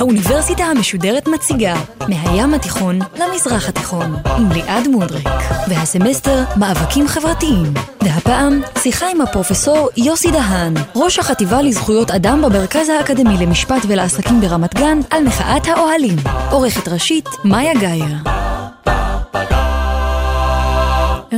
האוניברסיטה המשודרת מציגה מהים התיכון למזרח התיכון עם ליעד מודריק והסמסטר מאבקים חברתיים. והפעם שיחה עם הפרופסור יוסי דהן ראש החטיבה לזכויות אדם במרכז האקדמי למשפט ולעסקים ברמת גן על מחאת האוהלים. עורכת ראשית מאיה גאייר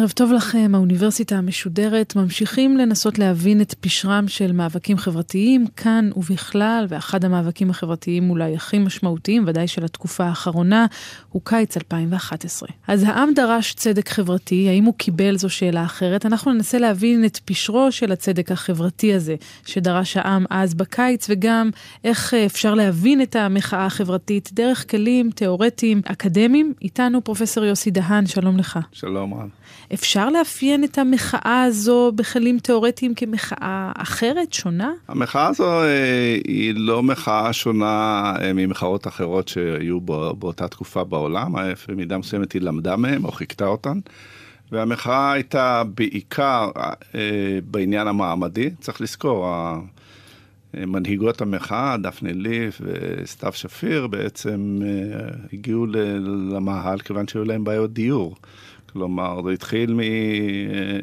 ערב טוב לכם, האוניברסיטה המשודרת. ממשיכים לנסות להבין את פשרם של מאבקים חברתיים כאן ובכלל, ואחד המאבקים החברתיים אולי הכי משמעותיים, ודאי של התקופה האחרונה, הוא קיץ 2011. אז העם דרש צדק חברתי, האם הוא קיבל זו שאלה אחרת? אנחנו ננסה להבין את פשרו של הצדק החברתי הזה, שדרש העם אז בקיץ, וגם איך אפשר להבין את המחאה החברתית דרך כלים תיאורטיים אקדמיים. איתנו פרופסור יוסי דהן, שלום לך. שלום רב. אפשר לאפיין את המחאה הזו בכלים תיאורטיים כמחאה אחרת, שונה? המחאה הזו אה, היא לא מחאה שונה אה, ממחאות אחרות שהיו באותה תקופה בעולם, במידה מסוימת היא למדה מהן או חיכתה אותן. והמחאה הייתה בעיקר אה, בעניין המעמדי, צריך לזכור, מנהיגות המחאה, דפני ליף וסתיו שפיר, בעצם הגיעו למאהל כיוון שהיו להם בעיות דיור. כלומר, זה התחיל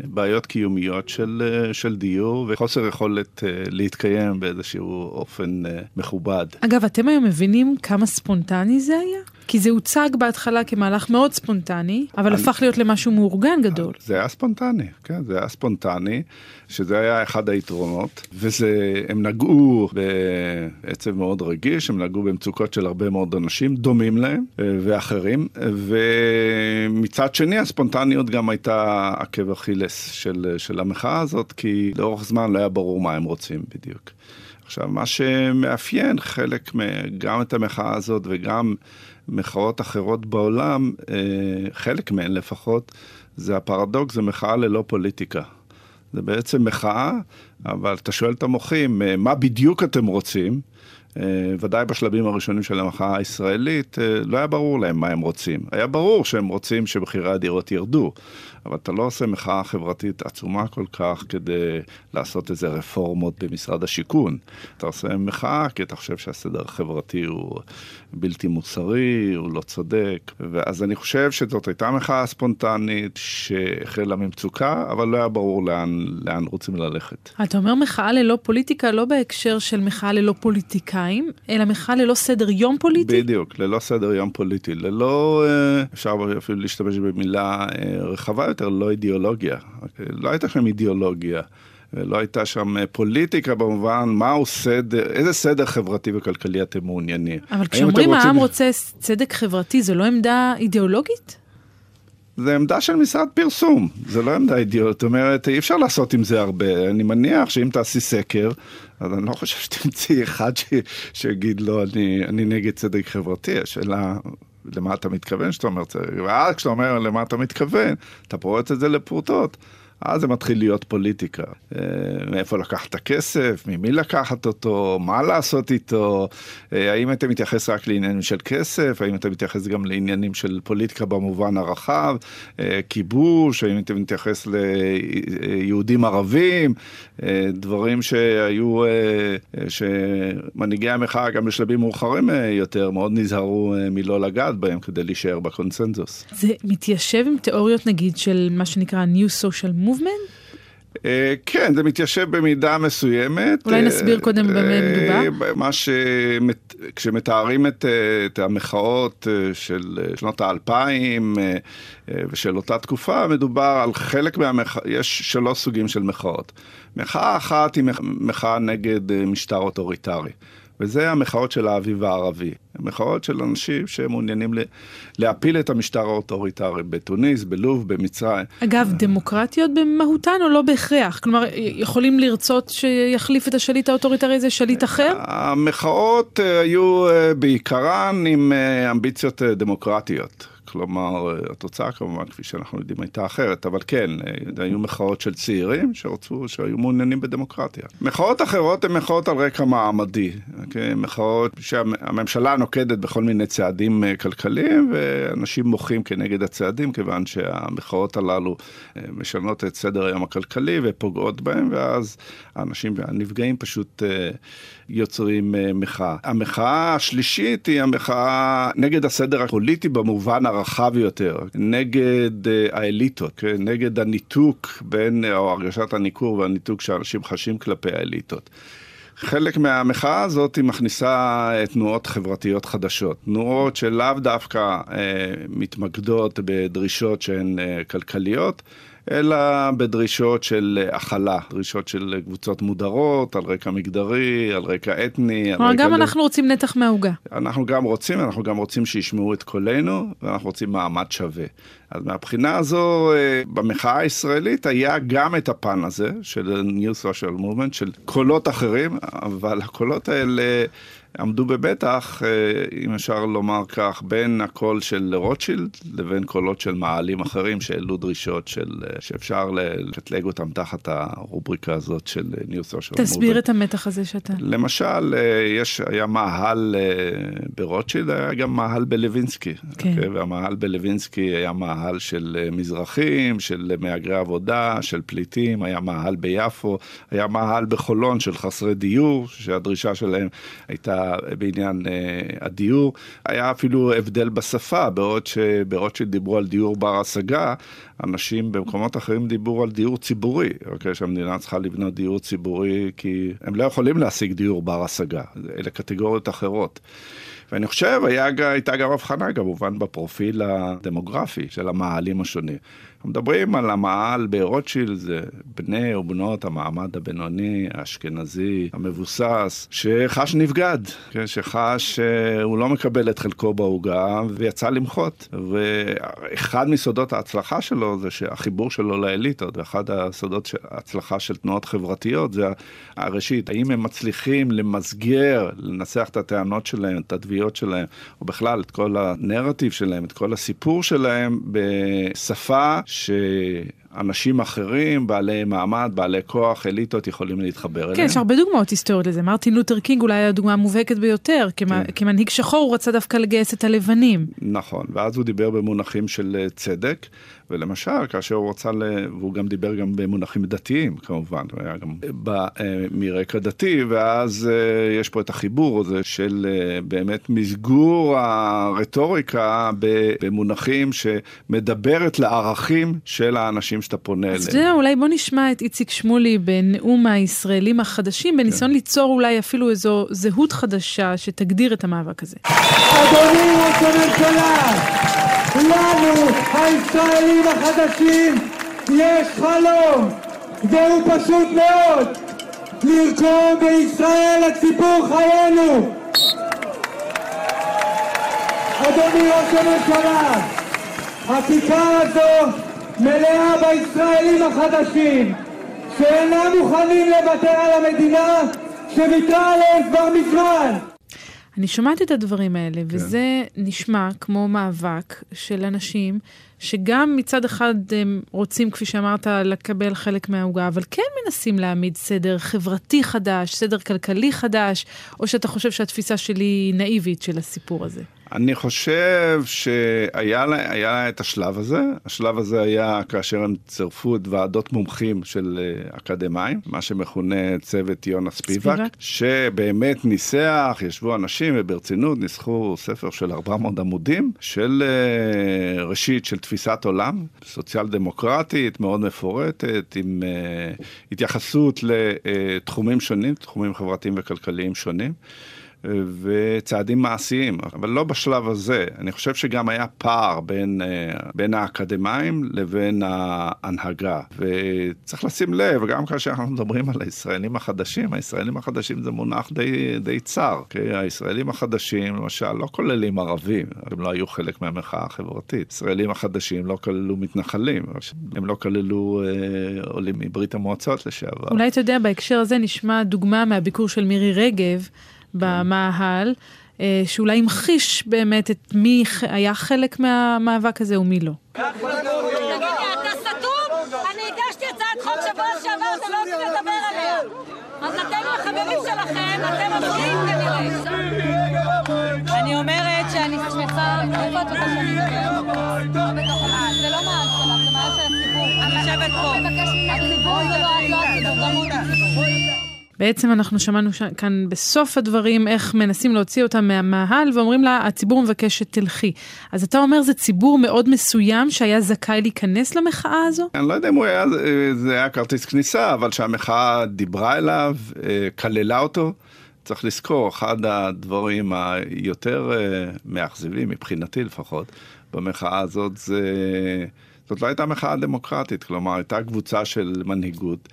מבעיות קיומיות של, של דיור וחוסר יכולת אה, להתקיים באיזשהו אופן אה, מכובד. אגב, אתם היום מבינים כמה ספונטני זה היה? כי זה הוצג בהתחלה כמהלך מאוד ספונטני, אבל אני... הפך להיות למשהו מאורגן גדול. זה היה ספונטני, כן, זה היה ספונטני, שזה היה אחד היתרונות, והם נגעו בעצב מאוד רגיש, הם נגעו במצוקות של הרבה מאוד אנשים, דומים להם אה, ואחרים, ומצד שני הספונטניות גם הייתה עקב אכילס של, של המחאה הזאת, כי לאורך זמן לא היה ברור מה הם רוצים בדיוק. עכשיו, מה שמאפיין חלק, גם את המחאה הזאת וגם מחאות אחרות בעולם, אה, חלק מהן לפחות, זה הפרדוקס, זה מחאה ללא פוליטיקה. זה בעצם מחאה, אבל אתה שואל את המוחים, אה, מה בדיוק אתם רוצים? אה, ודאי בשלבים הראשונים של המחאה הישראלית, לא היה ברור להם מה הם רוצים. היה ברור שהם רוצים שמחירי הדירות ירדו, אבל אתה לא עושה מחאה חברתית עצומה כל כך כדי לעשות איזה רפורמות במשרד השיכון. אתה עושה מחאה כי אתה חושב שהסדר החברתי הוא בלתי מוסרי, הוא לא צודק. ואז אני חושב שזאת הייתה מחאה ספונטנית שהחלה ממצוקה, אבל לא היה ברור לאן, לאן רוצים ללכת. אתה אומר מחאה ללא פוליטיקה, לא בהקשר של מחאה ללא פוליטיקאים, אלא מחאה ללא סדר יום פוליטי? בדיוק, ללא סדר יום פוליטי. ללא, אה, אפשר אפילו להשתמש במילה אה, רחבה יותר, לא אידיאולוגיה. לא הייתה שם אידיאולוגיה. לא הייתה שם אה, פוליטיקה במובן מהו סדר, איזה סדר חברתי וכלכלי אתם מעוניינים. אבל כשאומרים העם רוצים... רוצה צדק חברתי, זו לא עמדה אידיאולוגית? זה עמדה של משרד פרסום, זה לא עמדה אידיאולוגית, זאת אומרת, אי אפשר לעשות עם זה הרבה. אני מניח שאם תעשי סקר, אז אני לא חושב שתמצאי אחד ש... שיגיד לו, אני, אני נגד צדק חברתי, השאלה... למה אתה מתכוון שאתה אומר צדק, ואז כשאתה אומר למה אתה מתכוון, אתה פורט את זה לפרוטות. אז זה מתחיל להיות פוליטיקה. אה, מאיפה לקחת את הכסף, ממי לקחת אותו, מה לעשות איתו, אה, האם אתה מתייחס רק לעניינים של כסף, האם אתה מתייחס גם לעניינים של פוליטיקה במובן הרחב, אה, כיבוש, האם אתה מתייחס ליהודים ערבים, דברים שהיו, שמנהיגי המחאה גם בשלבים מאוחרים יותר מאוד נזהרו מלא לגעת בהם כדי להישאר בקונצנזוס. זה מתיישב עם תיאוריות נגיד של מה שנקרא New Social Movement? אה, כן, זה מתיישב במידה מסוימת. אולי נסביר קודם במה אה, מדובר. מה ש... כשמתארים את, את המחאות אה, של שנות האלפיים ושל אותה תקופה, מדובר על חלק מהמחאות, יש שלוש סוגים של מחאות. מחאה אחת היא מחאה נגד משטר אוטוריטרי. וזה המחאות של האביב הערבי. מחאות של אנשים שמעוניינים להפיל את המשטר האוטוריטרי בתוניס, בלוב, במצרים. אגב, דמוקרטיות במהותן או לא בהכרח? כלומר, יכולים לרצות שיחליף את השליט האוטוריטרי הזה שליט אחר? המחאות אה, היו אה, בעיקרן עם אה, אמביציות דמוקרטיות. כלומר, התוצאה כמובן, כפי שאנחנו יודעים, הייתה אחרת, אבל כן, היו מחאות של צעירים שרצו, שהיו מעוניינים בדמוקרטיה. מחאות אחרות הן מחאות על רקע מעמדי, אוקיי? מחאות שהממשלה נוקטת בכל מיני צעדים כלכליים, ואנשים מוחים כנגד הצעדים, כיוון שהמחאות הללו משנות את סדר היום הכלכלי ופוגעות בהם, ואז האנשים הנפגעים פשוט יוצרים מחאה. המחאה השלישית היא המחאה נגד הסדר הפוליטי במובן הרחב יותר, נגד אה, האליטות, כן? נגד הניתוק בין, או הרגשת הניכור והניתוק שאנשים חשים כלפי האליטות. חלק מהמחאה הזאת היא מכניסה תנועות חברתיות חדשות, תנועות שלאו דווקא אה, מתמקדות בדרישות שהן אה, כלכליות, אלא בדרישות של הכלה, דרישות של קבוצות מודרות, על רקע מגדרי, על רקע אתני. כלומר, גם ל... אנחנו רוצים נתח מהעוגה. אנחנו גם רוצים, אנחנו גם רוצים שישמעו את קולנו, ואנחנו רוצים מעמד שווה. אז מהבחינה הזו, אה, במחאה הישראלית היה גם את הפן הזה של New Social Movement, של קולות אחרים, אבל הקולות האלה... עמדו בבטח, אה, אם אפשר לומר כך, בין הקול של רוטשילד לבין קולות של מעלים אחרים שהעלו דרישות של, אה, שאפשר לקטלג אותם תחת הרובריקה הזאת של New Social תסביר Movement. את המתח הזה שאתה... למשל, אה, יש, היה מאהל ברוטשילד, היה גם מאהל בלווינסקי. כן. Okay, אוקיי? והמאהל בלווינסקי היה מאהל של מזרחים, של מהגרי עבודה, של פליטים, היה מאהל ביפו, היה מאהל בחולון של חסרי דיור, שהדרישה שלהם הייתה בעניין אה, הדיור. היה אפילו הבדל בשפה, בעוד שברוטשילד דיברו על דיור בר השגה, אנשים במקומות אחרים דיברו על דיור ציבורי, אוקיי, שהמדינה צריכה לבנות דיור ציבורי כי הם לא יכולים להשיג דיור בר השגה, אלה קטגוריות אחרות. ואני חושב, היה, הייתה גם הבחנה כמובן בפרופיל הדמוגרפי של המאהלים השונים. מדברים על המאהל ברוטשילד, זה בני ובנות המעמד הבינוני, האשכנזי, המבוסס, שחש נבגד, כן, שחש שהוא לא מקבל את חלקו בעוגה ויצא למחות. ואחד מסודות ההצלחה שלו זה שהחיבור שלו לאליטות, ואחד הסודות ההצלחה של תנועות חברתיות זה הראשית, האם הם מצליחים למסגר, לנסח את הטענות שלהם, את התביעות שלהם, או בכלל את כל הנרטיב שלהם, את כל הסיפור שלהם בשפה שאנשים אחרים, בעלי מעמד, בעלי כוח, אליטות, יכולים להתחבר אליהם. כן, יש הרבה דוגמאות היסטוריות לזה. מרטין לותר קינג אולי הדוגמה המובהקת ביותר. כן. כמנהיג שחור הוא רצה דווקא לגייס את הלבנים. נכון, ואז הוא דיבר במונחים של אה, צדק. ולמשל, כאשר הוא רצה, ל... והוא גם דיבר גם במונחים דתיים כמובן, הוא היה גם בא אה, מרקע דתי, ואז אה, יש פה את החיבור הזה של אה, באמת מסגור הרטוריקה במונחים שמדברת לערכים של האנשים שאתה פונה אליהם. אז אתה יודע, אולי בוא נשמע את איציק שמולי בנאום הישראלים החדשים, בניסיון כן. ליצור אולי אפילו איזו זהות חדשה שתגדיר את המאבק הזה. אדוני ראש הממשלה! לנו, הישראלים החדשים, יש חלום, והוא פשוט מאוד, לרקום בישראל את סיפור חיינו. אדוני ראש הממשלה, הכיכר הזו מלאה בישראלים החדשים, שאינם מוכנים לוותר על המדינה שוויתרה עליהם כבר מזמן. אני שומעת את הדברים האלה, כן. וזה נשמע כמו מאבק של אנשים שגם מצד אחד הם רוצים, כפי שאמרת, לקבל חלק מהעוגה, אבל כן מנסים להעמיד סדר חברתי חדש, סדר כלכלי חדש, או שאתה חושב שהתפיסה שלי היא נאיבית של הסיפור הזה? אני חושב שהיה לה, את השלב הזה, השלב הזה היה כאשר הם צירפו את ועדות מומחים של אה, אקדמאים, מה שמכונה צוות יונה ספיבק, שבאמת ניסח, ישבו אנשים וברצינות ניסחו ספר של 400 עמודים, של אה, ראשית של תפיסת עולם, סוציאל דמוקרטית, מאוד מפורטת, עם uh, התייחסות לתחומים שונים, תחומים חברתיים וכלכליים שונים. וצעדים מעשיים, אבל לא בשלב הזה. אני חושב שגם היה פער בין, אה, בין האקדמאים לבין ההנהגה. וצריך לשים לב, גם כאשר אנחנו מדברים על הישראלים החדשים, הישראלים החדשים זה מונח די, די צר. אוקיי? הישראלים החדשים, למשל, לא כוללים ערבים, הם לא היו חלק מהמחאה החברתית. הישראלים החדשים לא כללו מתנחלים, הם לא כללו אה, עולים מברית המועצות לשעבר. אולי אתה יודע, בהקשר הזה נשמע דוגמה מהביקור של מירי רגב. במאהל. אה, שאולי המחיש באמת את מי היה חלק מהמאבק הזה ומי לא. לא. אז אתם החברים שלכם, אתם מפריעים כנראה. אני אומרת שאני שמחה, איפה את רוצה שאני זה לא מעל שלך, זה מעל של הציבור. אני יושבת פה. הציבור זה לא את, לא הציבור, גם הוא בעצם אנחנו שמענו ש... כאן בסוף הדברים איך מנסים להוציא אותה מהמאהל ואומרים לה, הציבור מבקש שתלכי. אז אתה אומר זה ציבור מאוד מסוים שהיה זכאי להיכנס למחאה הזו? אני לא יודע אם הוא היה, זה היה כרטיס כניסה, אבל שהמחאה דיברה אליו, אה, כללה אותו. צריך לזכור, אחד הדברים היותר אה, מאכזבים, מבחינתי לפחות, במחאה הזאת, זה... זאת לא הייתה מחאה דמוקרטית, כלומר, הייתה קבוצה של מנהיגות.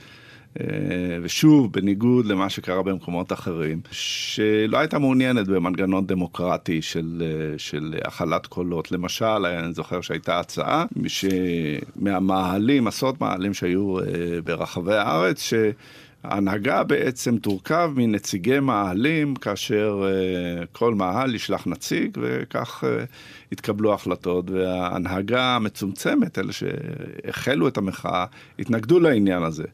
אה, ושוב, בניגוד למה שקרה במקומות אחרים, שלא הייתה מעוניינת במנגנון דמוקרטי של, אה, של הכלת קולות. למשל, אני זוכר שהייתה הצעה מהמאהלים, עשרות מאהלים שהיו אה, ברחבי הארץ, ש... ההנהגה בעצם תורכב מנציגי מאהלים, כאשר uh, כל מאהל ישלח נציג, וכך uh, יתקבלו החלטות. וההנהגה המצומצמת, אלה שהחלו את המחאה, התנגדו לעניין הזה.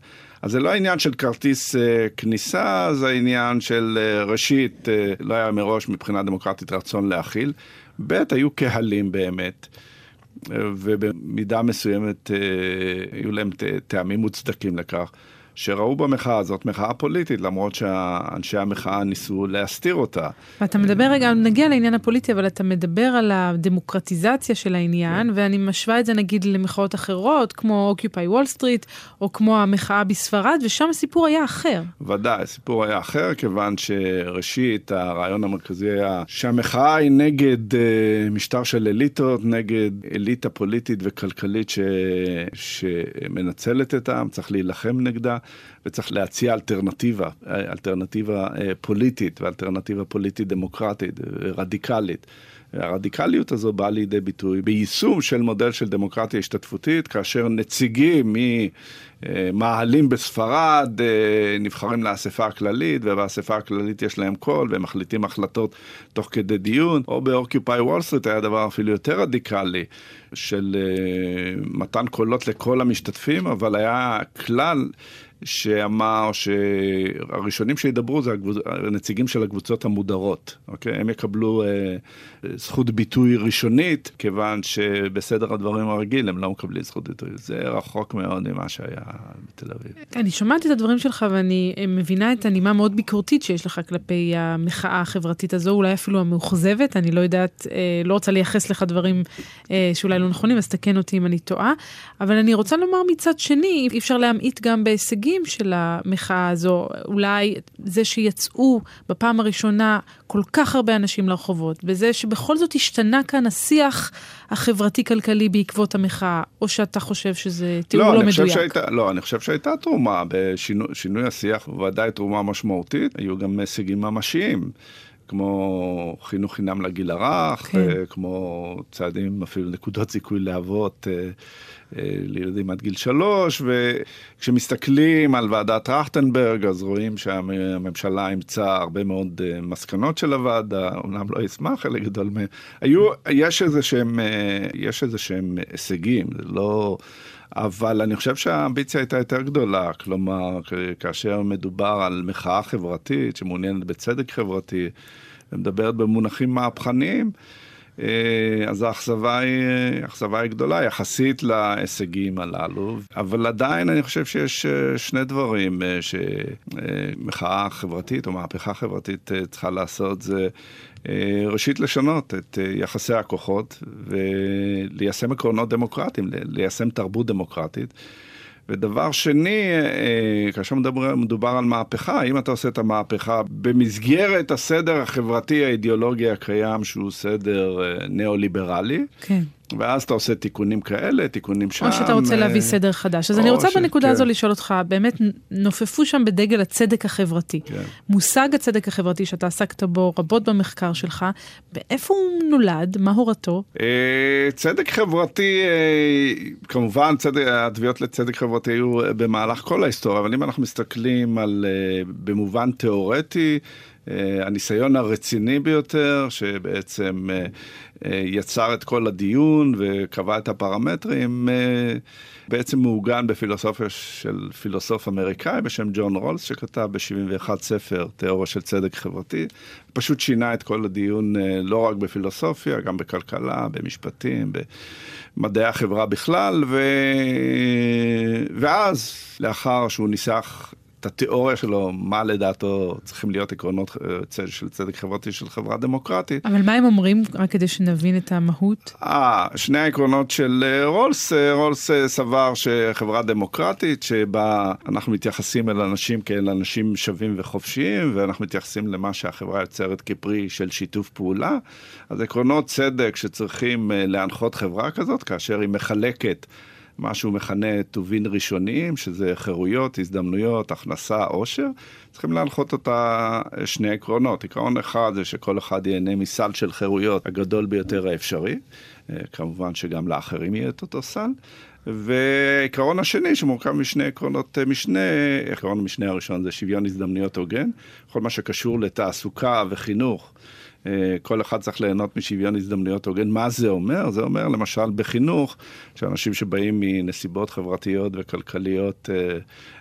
אז זה לא עניין של כרטיס uh, כניסה, זה עניין של uh, ראשית, uh, לא היה מראש מבחינה דמוקרטית רצון להכיל, ב', היו קהלים באמת. ובמידה מסוימת היו להם טעמים מוצדקים לכך. שראו במחאה הזאת מחאה פוליטית, למרות שאנשי המחאה ניסו להסתיר אותה. ואתה מדבר רגע, נגיע לעניין הפוליטי, אבל אתה מדבר על הדמוקרטיזציה של העניין, כן. ואני משווה את זה נגיד למחאות אחרות, כמו אוקיופאי וול סטריט, או כמו המחאה בספרד, ושם הסיפור היה אחר. ודאי, הסיפור היה אחר, כיוון שראשית, הרעיון המרכזי היה שהמחאה היא נגד uh, משטר של אליטות, נגד אליטה פוליטית וכלכלית ש... שמנצלת את העם, צריך להילחם נגדה. וצריך להציע אלטרנטיבה, אלטרנטיבה אה, פוליטית ואלטרנטיבה פוליטית דמוקרטית, אה, רדיקלית. הרדיקליות הזו באה לידי ביטוי ביישום של מודל של דמוקרטיה השתתפותית, כאשר נציגים ממאהלים בספרד אה, נבחרים לאספה הכללית, ובאספה הכללית יש להם קול, והם מחליטים החלטות תוך כדי דיון, או ב Occupy Wall Street היה דבר אפילו יותר רדיקלי, של מתן קולות לכל המשתתפים, אבל היה כלל שאמר שהראשונים שידברו זה הנציגים של הקבוצות המודרות, אוקיי? הם יקבלו אה, זכות ביטוי ראשונית, כיוון שבסדר הדברים הרגיל הם לא מקבלים זכות ביטוי. זה רחוק מאוד ממה שהיה בתל אביב. אני שומעת את הדברים שלך ואני אה, מבינה את הנימה מאוד ביקורתית שיש לך כלפי המחאה החברתית הזו, אולי אפילו המאוכזבת, אני לא יודעת, אה, לא רוצה לייחס לך דברים אה, שאולי לא נכונים, אז תקן אותי אם אני טועה, אבל אני רוצה לומר מצד שני, אי אפשר להמעיט גם בהישגים. ההישגים של המחאה הזו, אולי זה שיצאו בפעם הראשונה כל כך הרבה אנשים לרחובות, וזה שבכל זאת השתנה כאן השיח החברתי-כלכלי בעקבות המחאה, או שאתה חושב שזה תיאור לא, לא מדויק? שהייתה, לא, אני חושב שהייתה תרומה בשינוי השיח, ודאי תרומה משמעותית, היו גם הישגים ממשיים. כמו חינוך חינם לגיל הרך, כן. אה, כמו צעדים, אפילו נקודות זיכוי לאבות אה, אה, לילדים עד גיל שלוש, וכשמסתכלים על ועדת טרכטנברג, אז רואים שהממשלה אימצה הרבה מאוד מסקנות של הוועדה, אומנם לא ישמח חלק גדול מהם. היו, יש איזה שהם, יש איזה שהם הישגים, זה לא... אבל אני חושב שהאמביציה הייתה יותר גדולה, כלומר, כאשר מדובר על מחאה חברתית שמעוניינת בצדק חברתי ומדברת במונחים מהפכניים, אז האכזבה היא, האכזבה היא גדולה יחסית להישגים הללו, אבל עדיין אני חושב שיש אה, שני דברים אה, שמחאה חברתית או מהפכה חברתית צריכה לעשות, זה ראשית לשנות את יחסי הכוחות וליישם עקרונות דמוקרטיים, ליישם תרבות דמוקרטית. ודבר שני, אה, כאשר מדובר, מדובר על מהפכה, אם אתה עושה את המהפכה במסגרת הסדר החברתי האידיאולוגי הקיים, שהוא סדר אה, ניאו-ליברלי, כן. ואז אתה עושה תיקונים כאלה, תיקונים שם. או שאתה רוצה להביא אה, סדר חדש. אז אני רוצה ש... בנקודה כן. הזו לשאול אותך, באמת נופפו שם בדגל הצדק החברתי. כן. מושג הצדק החברתי שאתה עסקת בו רבות במחקר שלך, באיפה הוא נולד? מה הורתו? אה, צדק חברתי, אה, כמובן, צדק, התביעות לצדק חברתי היו במהלך כל ההיסטוריה, אבל אם אנחנו מסתכלים על, במובן תיאורטי, הניסיון הרציני ביותר, שבעצם יצר את כל הדיון וקבע את הפרמטרים, בעצם מעוגן בפילוסופיה של פילוסוף אמריקאי בשם ג'ון רולס, שכתב ב-71 ספר תיאוריה של צדק חברתי. פשוט שינה את כל הדיון לא רק בפילוסופיה, גם בכלכלה, במשפטים, במדעי החברה בכלל, ו... ואז, לאחר שהוא ניסח את התיאוריה שלו, מה לדעתו צריכים להיות עקרונות אה, של צדק חברתי של חברה דמוקרטית. אבל מה הם אומרים, רק כדי שנבין את המהות? אה, שני העקרונות של אה, רולס, אה, רולס סבר שחברה דמוקרטית, שבה אנחנו מתייחסים אל אנשים כאל אנשים שווים וחופשיים, ואנחנו מתייחסים למה שהחברה יוצרת כפרי של שיתוף פעולה. אז עקרונות צדק שצריכים להנחות חברה כזאת, כאשר היא מחלקת מה שהוא מכנה טובין ראשוניים, שזה חירויות, הזדמנויות, הכנסה, עושר. צריכים להנחות אותה שני עקרונות. עקרון אחד זה שכל אחד ייהנה מסל של חירויות הגדול ביותר האפשרי. אה, כמובן שגם לאחרים יהיה את אותו סל. והעיקרון השני שמורכב משני עקרונות אה, משנה, עקרון המשנה הראשון זה שוויון הזדמנויות הוגן, כל מה שקשור לתעסוקה וחינוך. אה, כל אחד צריך ליהנות משוויון הזדמנויות הוגן. מה זה אומר? זה אומר למשל בחינוך, שאנשים שבאים מנסיבות חברתיות וכלכליות אה,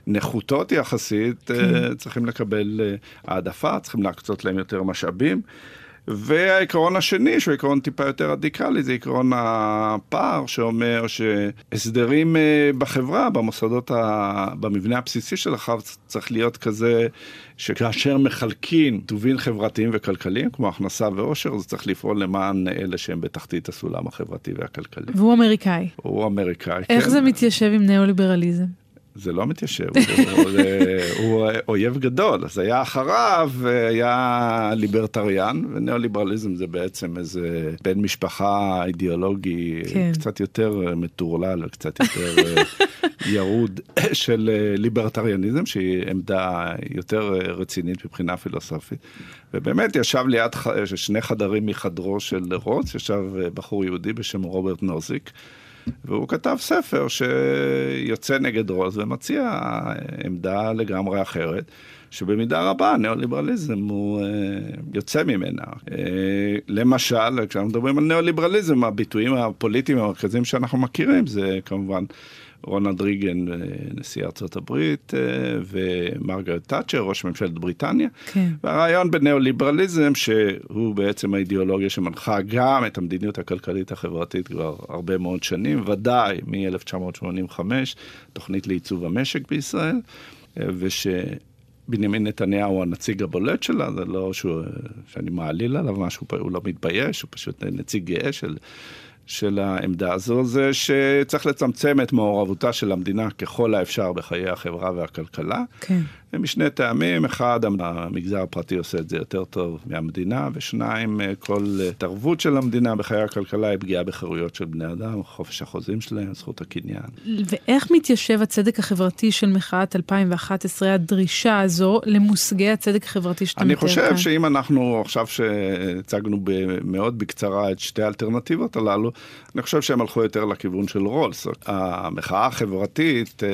נחותות יחסית, אה, כן. צריכים לקבל העדפה, צריכים להקצות להם יותר משאבים. והעיקרון השני, שהוא עיקרון טיפה יותר רדיקלי, זה עיקרון הפער, שאומר שהסדרים אה, בחברה, במוסדות, ה... במבנה הבסיסי של החב, צריך להיות כזה שכאשר מחלקים טובין חברתיים וכלכליים, כמו הכנסה ועושר, זה צריך לפעול למען אלה שהם בתחתית הסולם החברתי והכלכלי. והוא אמריקאי. הוא אמריקאי, איך כן. זה מתיישב עם ניאו-ליברליזם? זה לא מתיישב, הוא, הוא, הוא אויב גדול, אז היה אחריו, היה ליברטריאן, וניאו-ליברליזם זה בעצם איזה בן משפחה אידיאולוגי כן. קצת יותר מטורלל וקצת יותר אה, ירוד של אה, ליברטריאניזם, שהיא עמדה יותר רצינית מבחינה פילוסופית. ובאמת ישב ליד שני חדרים מחדרו של רוץ, ישב אה, בחור יהודי בשם רוברט נוזיק. והוא כתב ספר שיוצא נגד רוז ומציע עמדה לגמרי אחרת. שבמידה רבה ניאו-ליברליזם הוא uh, יוצא ממנה. Uh, למשל, כשאנחנו מדברים על ניאו-ליברליזם, הביטויים הפוליטיים המרכזיים שאנחנו מכירים זה כמובן רונלד ריגן, אה, נשיא ארצות הברית, אה, ומרגרט תאצ'ר, ראש ממשלת בריטניה. כן. והרעיון בניאו-ליברליזם, שהוא בעצם האידיאולוגיה שמנחה גם את המדיניות הכלכלית החברתית כבר הרבה מאוד שנים, ודאי מ-1985, תוכנית לעיצוב המשק בישראל, אה, וש... בנימין נתניהו הוא הנציג הבולט שלה, זה לא שהוא, שאני מעליל עליו משהו, הוא לא מתבייש, הוא פשוט נציג גאה של של העמדה הזו זה שצריך לצמצם את מעורבותה של המדינה ככל האפשר בחיי החברה והכלכלה. כן. משני טעמים, אחד, המגזר הפרטי עושה את זה יותר טוב מהמדינה, ושניים, כל התערבות של המדינה בחיי הכלכלה היא פגיעה בחירויות של בני אדם, חופש החוזים שלהם, זכות הקניין. ואיך מתיישב הצדק החברתי של מחאת 2011, הדרישה הזו למושגי הצדק החברתי שאתה מתאר כאן? אני חושב שאם אנחנו, עכשיו שהצגנו מאוד בקצרה את שתי האלטרנטיבות הללו, אני חושב שהם הלכו יותר לכיוון של רולס. המחאה החברתית, אה,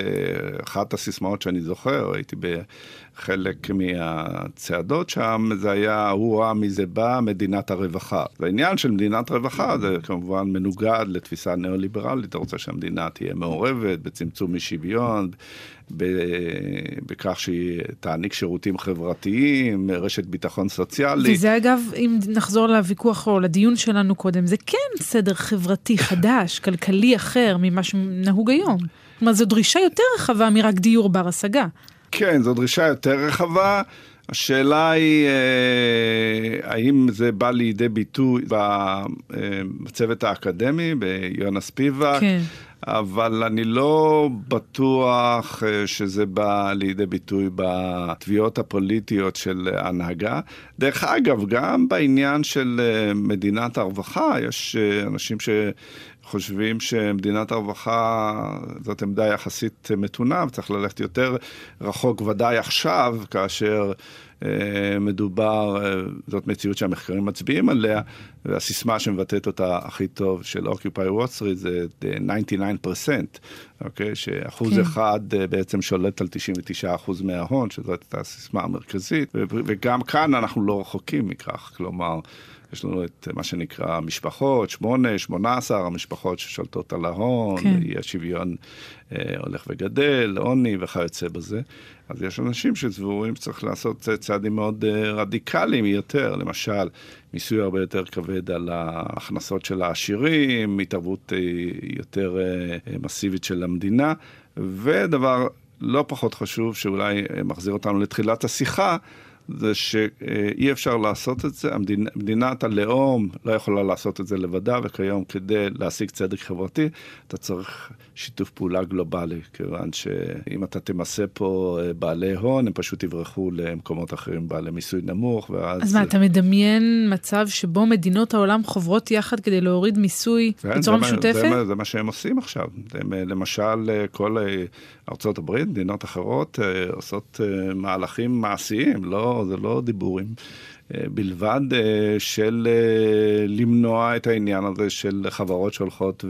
אחת הסיסמאות שאני זוכר, הייתי בחלק מהצעדות שם, זה היה, הוא ראה מזה בא, מדינת הרווחה. והעניין של מדינת רווחה זה כמובן מנוגד לתפיסה ניאו-ליברלית, אתה רוצה שהמדינה תהיה מעורבת בצמצום אי שוויון, בכך שהיא תעניק שירותים חברתיים, רשת ביטחון סוציאלי. וזה אגב, אם נחזור לוויכוח או לדיון שלנו קודם, זה כן סדר חברתי חדש, כלכלי אחר ממה שנהוג היום. כלומר, זו דרישה יותר רחבה מרק דיור בר השגה. כן, זו דרישה יותר רחבה. השאלה היא, אה, האם זה בא לידי ביטוי אה, בצוות האקדמי, ביונס פיבק, כן. אבל אני לא בטוח אה, שזה בא לידי ביטוי בתביעות הפוליטיות של הנהגה. דרך אגב, גם בעניין של מדינת הרווחה, יש אנשים ש... חושבים שמדינת הרווחה זאת עמדה יחסית מתונה, וצריך ללכת יותר רחוק ודאי עכשיו, כאשר אה, מדובר, אה, זאת מציאות שהמחקרים מצביעים עליה, והסיסמה שמבטאת אותה הכי טוב של Occupy Wall Street זה 99%, אוקיי? שאחוז כן. אחד אה, בעצם שולט על 99% מההון, שזאת הסיסמה המרכזית, וגם כאן אנחנו לא רחוקים מכך, כלומר... יש לנו את מה שנקרא משפחות, שמונה, שמונה עשר המשפחות ששולטות על ההון, כן. אי השוויון אה, הולך וגדל, עוני וכיוצא בזה. אז יש אנשים שסבורים שצריך לעשות צעדים מאוד אה, רדיקליים יותר, למשל, מיסוי הרבה יותר כבד על ההכנסות של העשירים, התערבות אה, יותר אה, מסיבית של המדינה, ודבר לא פחות חשוב, שאולי אה, מחזיר אותנו לתחילת השיחה, זה שאי אפשר לעשות את זה, המדינה, מדינת הלאום לא יכולה לעשות את זה לבדה, וכיום כדי להשיג צדק חברתי, אתה צריך שיתוף פעולה גלובלי, כיוון שאם אתה תמסה פה אה, בעלי הון, הם פשוט יברחו למקומות אחרים בעלי מיסוי נמוך, ואז... אז מה, אתה מדמיין מצב שבו מדינות העולם חוברות יחד כדי להוריד מיסוי כן, בצורה משותפת? זה, זה, זה מה שהם עושים עכשיו. הם, אה, למשל, אה, כל ארצות הברית, מדינות אחרות, עושות מהלכים מעשיים, לא, זה לא דיבורים. אה, בלבד אה, של אה, למנוע את העניין הזה של חברות שהולכות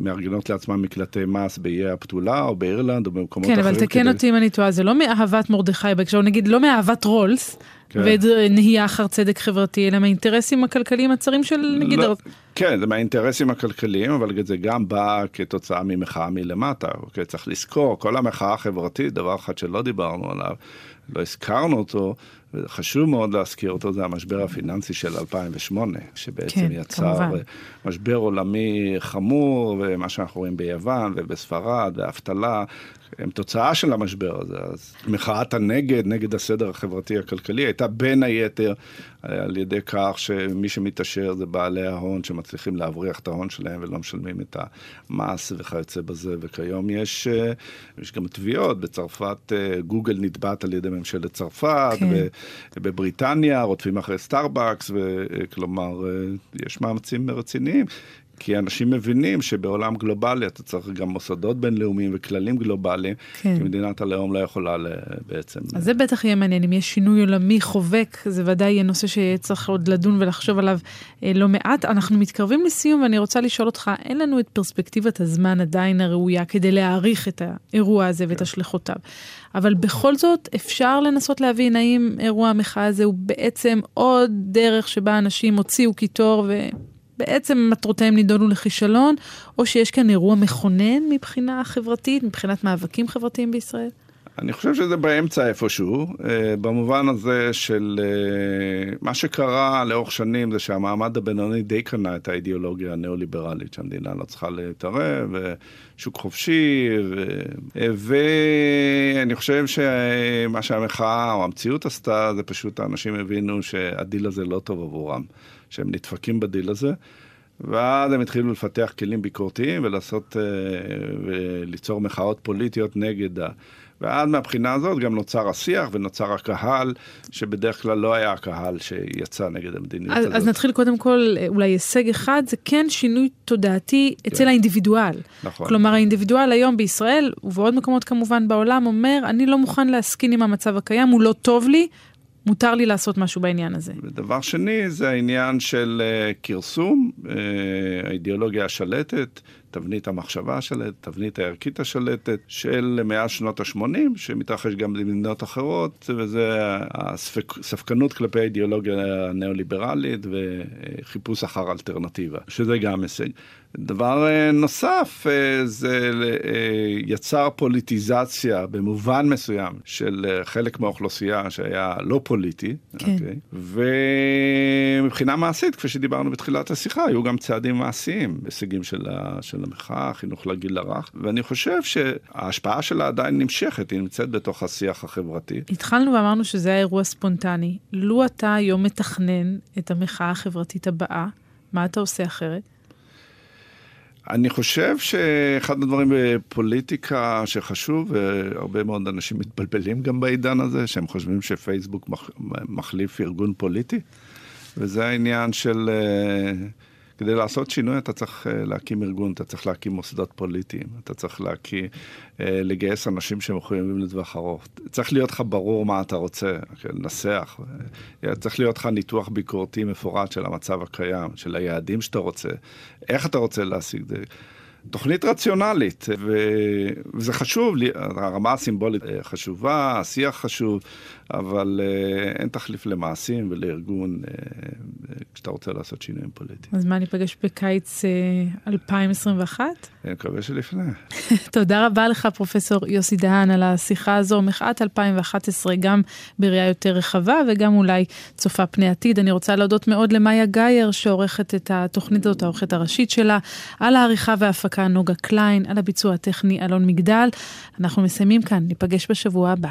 ומארגנות לעצמן מקלטי מס באיי הפתולה או באירלנד או במקומות כן, אחרים. כן, אבל תקן כדי... אותי אם אני טועה, זה לא מאהבת מרדכי בהקשר, נגיד לא מאהבת רולס. כן. ונהייה אחר צדק חברתי, אלא מהאינטרסים הכלכליים הצרים של נגיד... לא, כן, זה מהאינטרסים הכלכליים, אבל זה גם בא כתוצאה ממחאה מלמטה. אוקיי, צריך לזכור, כל המחאה החברתית, דבר אחד שלא דיברנו עליו, לא הזכרנו אותו, וחשוב מאוד להזכיר אותו, זה המשבר הפיננסי של 2008, שבעצם כן, יצר כמובן. משבר עולמי חמור, ומה שאנחנו רואים ביוון ובספרד, ואבטלה, הם תוצאה של המשבר הזה. אז מחאת הנגד, נגד הסדר החברתי הכלכלי, הייתה בין היתר על ידי כך שמי שמתעשר זה בעלי ההון שמצליחים להבריח את ההון שלהם ולא משלמים את המס וכיוצא בזה. וכיום יש, אה, יש גם תביעות, בצרפת אה, גוגל נתבעת על ידי ממשלת צרפת, כן. ובבריטניה רודפים אחרי סטארבקס, וכלומר אה, יש מאמצים רציניים. כי אנשים מבינים שבעולם גלובלי אתה צריך גם מוסדות בינלאומיים וכללים גלובליים, כן. כי מדינת הלאום לא יכולה בעצם... אז זה בטח יהיה מעניין, אם יש שינוי עולמי חובק, זה ודאי יהיה נושא שצריך עוד לדון ולחשוב עליו אה, לא מעט. אנחנו מתקרבים לסיום ואני רוצה לשאול אותך, אין לנו את פרספקטיבת הזמן עדיין הראויה כדי להעריך את האירוע הזה ואת כן. השלכותיו. אבל בכל זאת אפשר לנסות להבין האם אירוע המחאה הזה הוא בעצם עוד דרך שבה אנשים הוציאו קיטור ו... בעצם מטרותיהם נידונו לכישלון, או שיש כאן אירוע מכונן מבחינה חברתית, מבחינת מאבקים חברתיים בישראל? אני חושב שזה באמצע איפשהו, אה, במובן הזה של אה, מה שקרה לאורך שנים זה שהמעמד הבינוני די קנה את האידיאולוגיה הניאו-ליברלית, שהמדינה לא צריכה להתערב, שוק חופשי, ו... ואני חושב שמה שהמחאה או המציאות עשתה זה פשוט האנשים הבינו שהדיל הזה לא טוב עבורם. שהם נדפקים בדיל הזה, ואז הם התחילו לפתח כלים ביקורתיים ולעשות, אה, וליצור מחאות פוליטיות נגד ה... ואז מהבחינה הזאת גם נוצר השיח ונוצר הקהל, שבדרך כלל לא היה הקהל שיצא נגד המדיניות אז, הזאת. אז נתחיל קודם כל, אולי הישג אחד, זה כן שינוי תודעתי אצל כן. האינדיבידואל. נכון. כלומר, האינדיבידואל היום בישראל, ובעוד מקומות כמובן בעולם, אומר, אני לא מוכן להסכין עם המצב הקיים, הוא לא טוב לי, מותר לי לעשות משהו בעניין הזה. ודבר שני, זה העניין של uh, כרסום, uh, האידיאולוגיה השלטת, תבנית המחשבה השלטת, תבנית הערכית השלטת של מאז שנות ה-80, שמתרחש גם במדינות אחרות, וזה הספקנות כלפי האידיאולוגיה הניאו-ליברלית וחיפוש אחר אלטרנטיבה, שזה גם הישג. דבר אה, נוסף, אה, זה אה, יצר פוליטיזציה במובן מסוים של חלק מהאוכלוסייה שהיה לא פוליטי. כן. Okay? אוקיי? ומבחינה מעשית, כפי שדיברנו בתחילת השיחה, היו גם צעדים מעשיים, הישגים של, של המחאה, חינוך לגיל הרך, ואני חושב שההשפעה שלה עדיין נמשכת, היא נמצאת בתוך השיח החברתי. התחלנו ואמרנו שזה היה אירוע ספונטני. לו אתה היום מתכנן את המחאה החברתית הבאה, מה אתה עושה אחרת? אני חושב שאחד הדברים בפוליטיקה שחשוב, והרבה מאוד אנשים מתבלבלים גם בעידן הזה, שהם חושבים שפייסבוק מחליף ארגון פוליטי, וזה העניין של... כדי לעשות שינוי אתה צריך אה, להקים ארגון, אתה צריך להקים מוסדות פוליטיים, אתה צריך להקים, אה, לגייס אנשים שמחויבים לטווח ארוך. צריך להיות לך ברור מה אתה רוצה, כן, לנסח. צריך להיות לך ניתוח ביקורתי מפורט של המצב הקיים, של היעדים שאתה רוצה, איך אתה רוצה להשיג את זה. תוכנית רציונלית, וזה חשוב, הרמה הסימבולית אה, חשובה, השיח חשוב, אבל אה, אין תחליף למעשים ולארגון אה, כשאתה רוצה לעשות שינויים פוליטיים. אז מה, ניפגש בקיץ 2021? אני מקווה שלפני. תודה רבה לך, פרופסור יוסי דהן, על השיחה הזו, מחאת 2011, גם בראייה יותר רחבה וגם אולי צופה פני עתיד. אני רוצה להודות מאוד למאיה גאייר, שעורכת את התוכנית הזאת, העורכת הראשית שלה, על העריכה וההפקה נוגה קליין, על הביצוע הטכני אלון מגדל. אנחנו מסיימים כאן, ניפגש בשבוע הבא.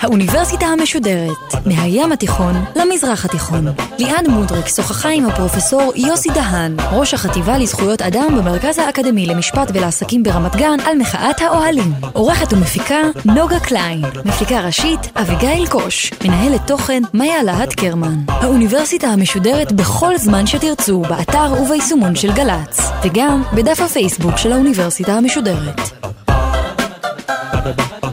האוניברסיטה המשודרת, מהים התיכון למזרח התיכון. ליעד מודריק שוחחה עם הפרופסור יוסי דהאן, ראש החטיבה לזכויות אדם במרכז האקדמי למשפט ולעסקים ברמת גן, על מחאת האוהלים. עורכת ומפיקה נוגה קליין, מפיקה ראשית אביגיל קוש, מנהלת תוכן מאיה להט קרמן. האוניברסיטה המשודרת בכל זמן שתרצו, באתר וביישומון של גל"צ, וגם בדף הפייסבוק של האוניברסיטה המשודרת. Ba-da-ba.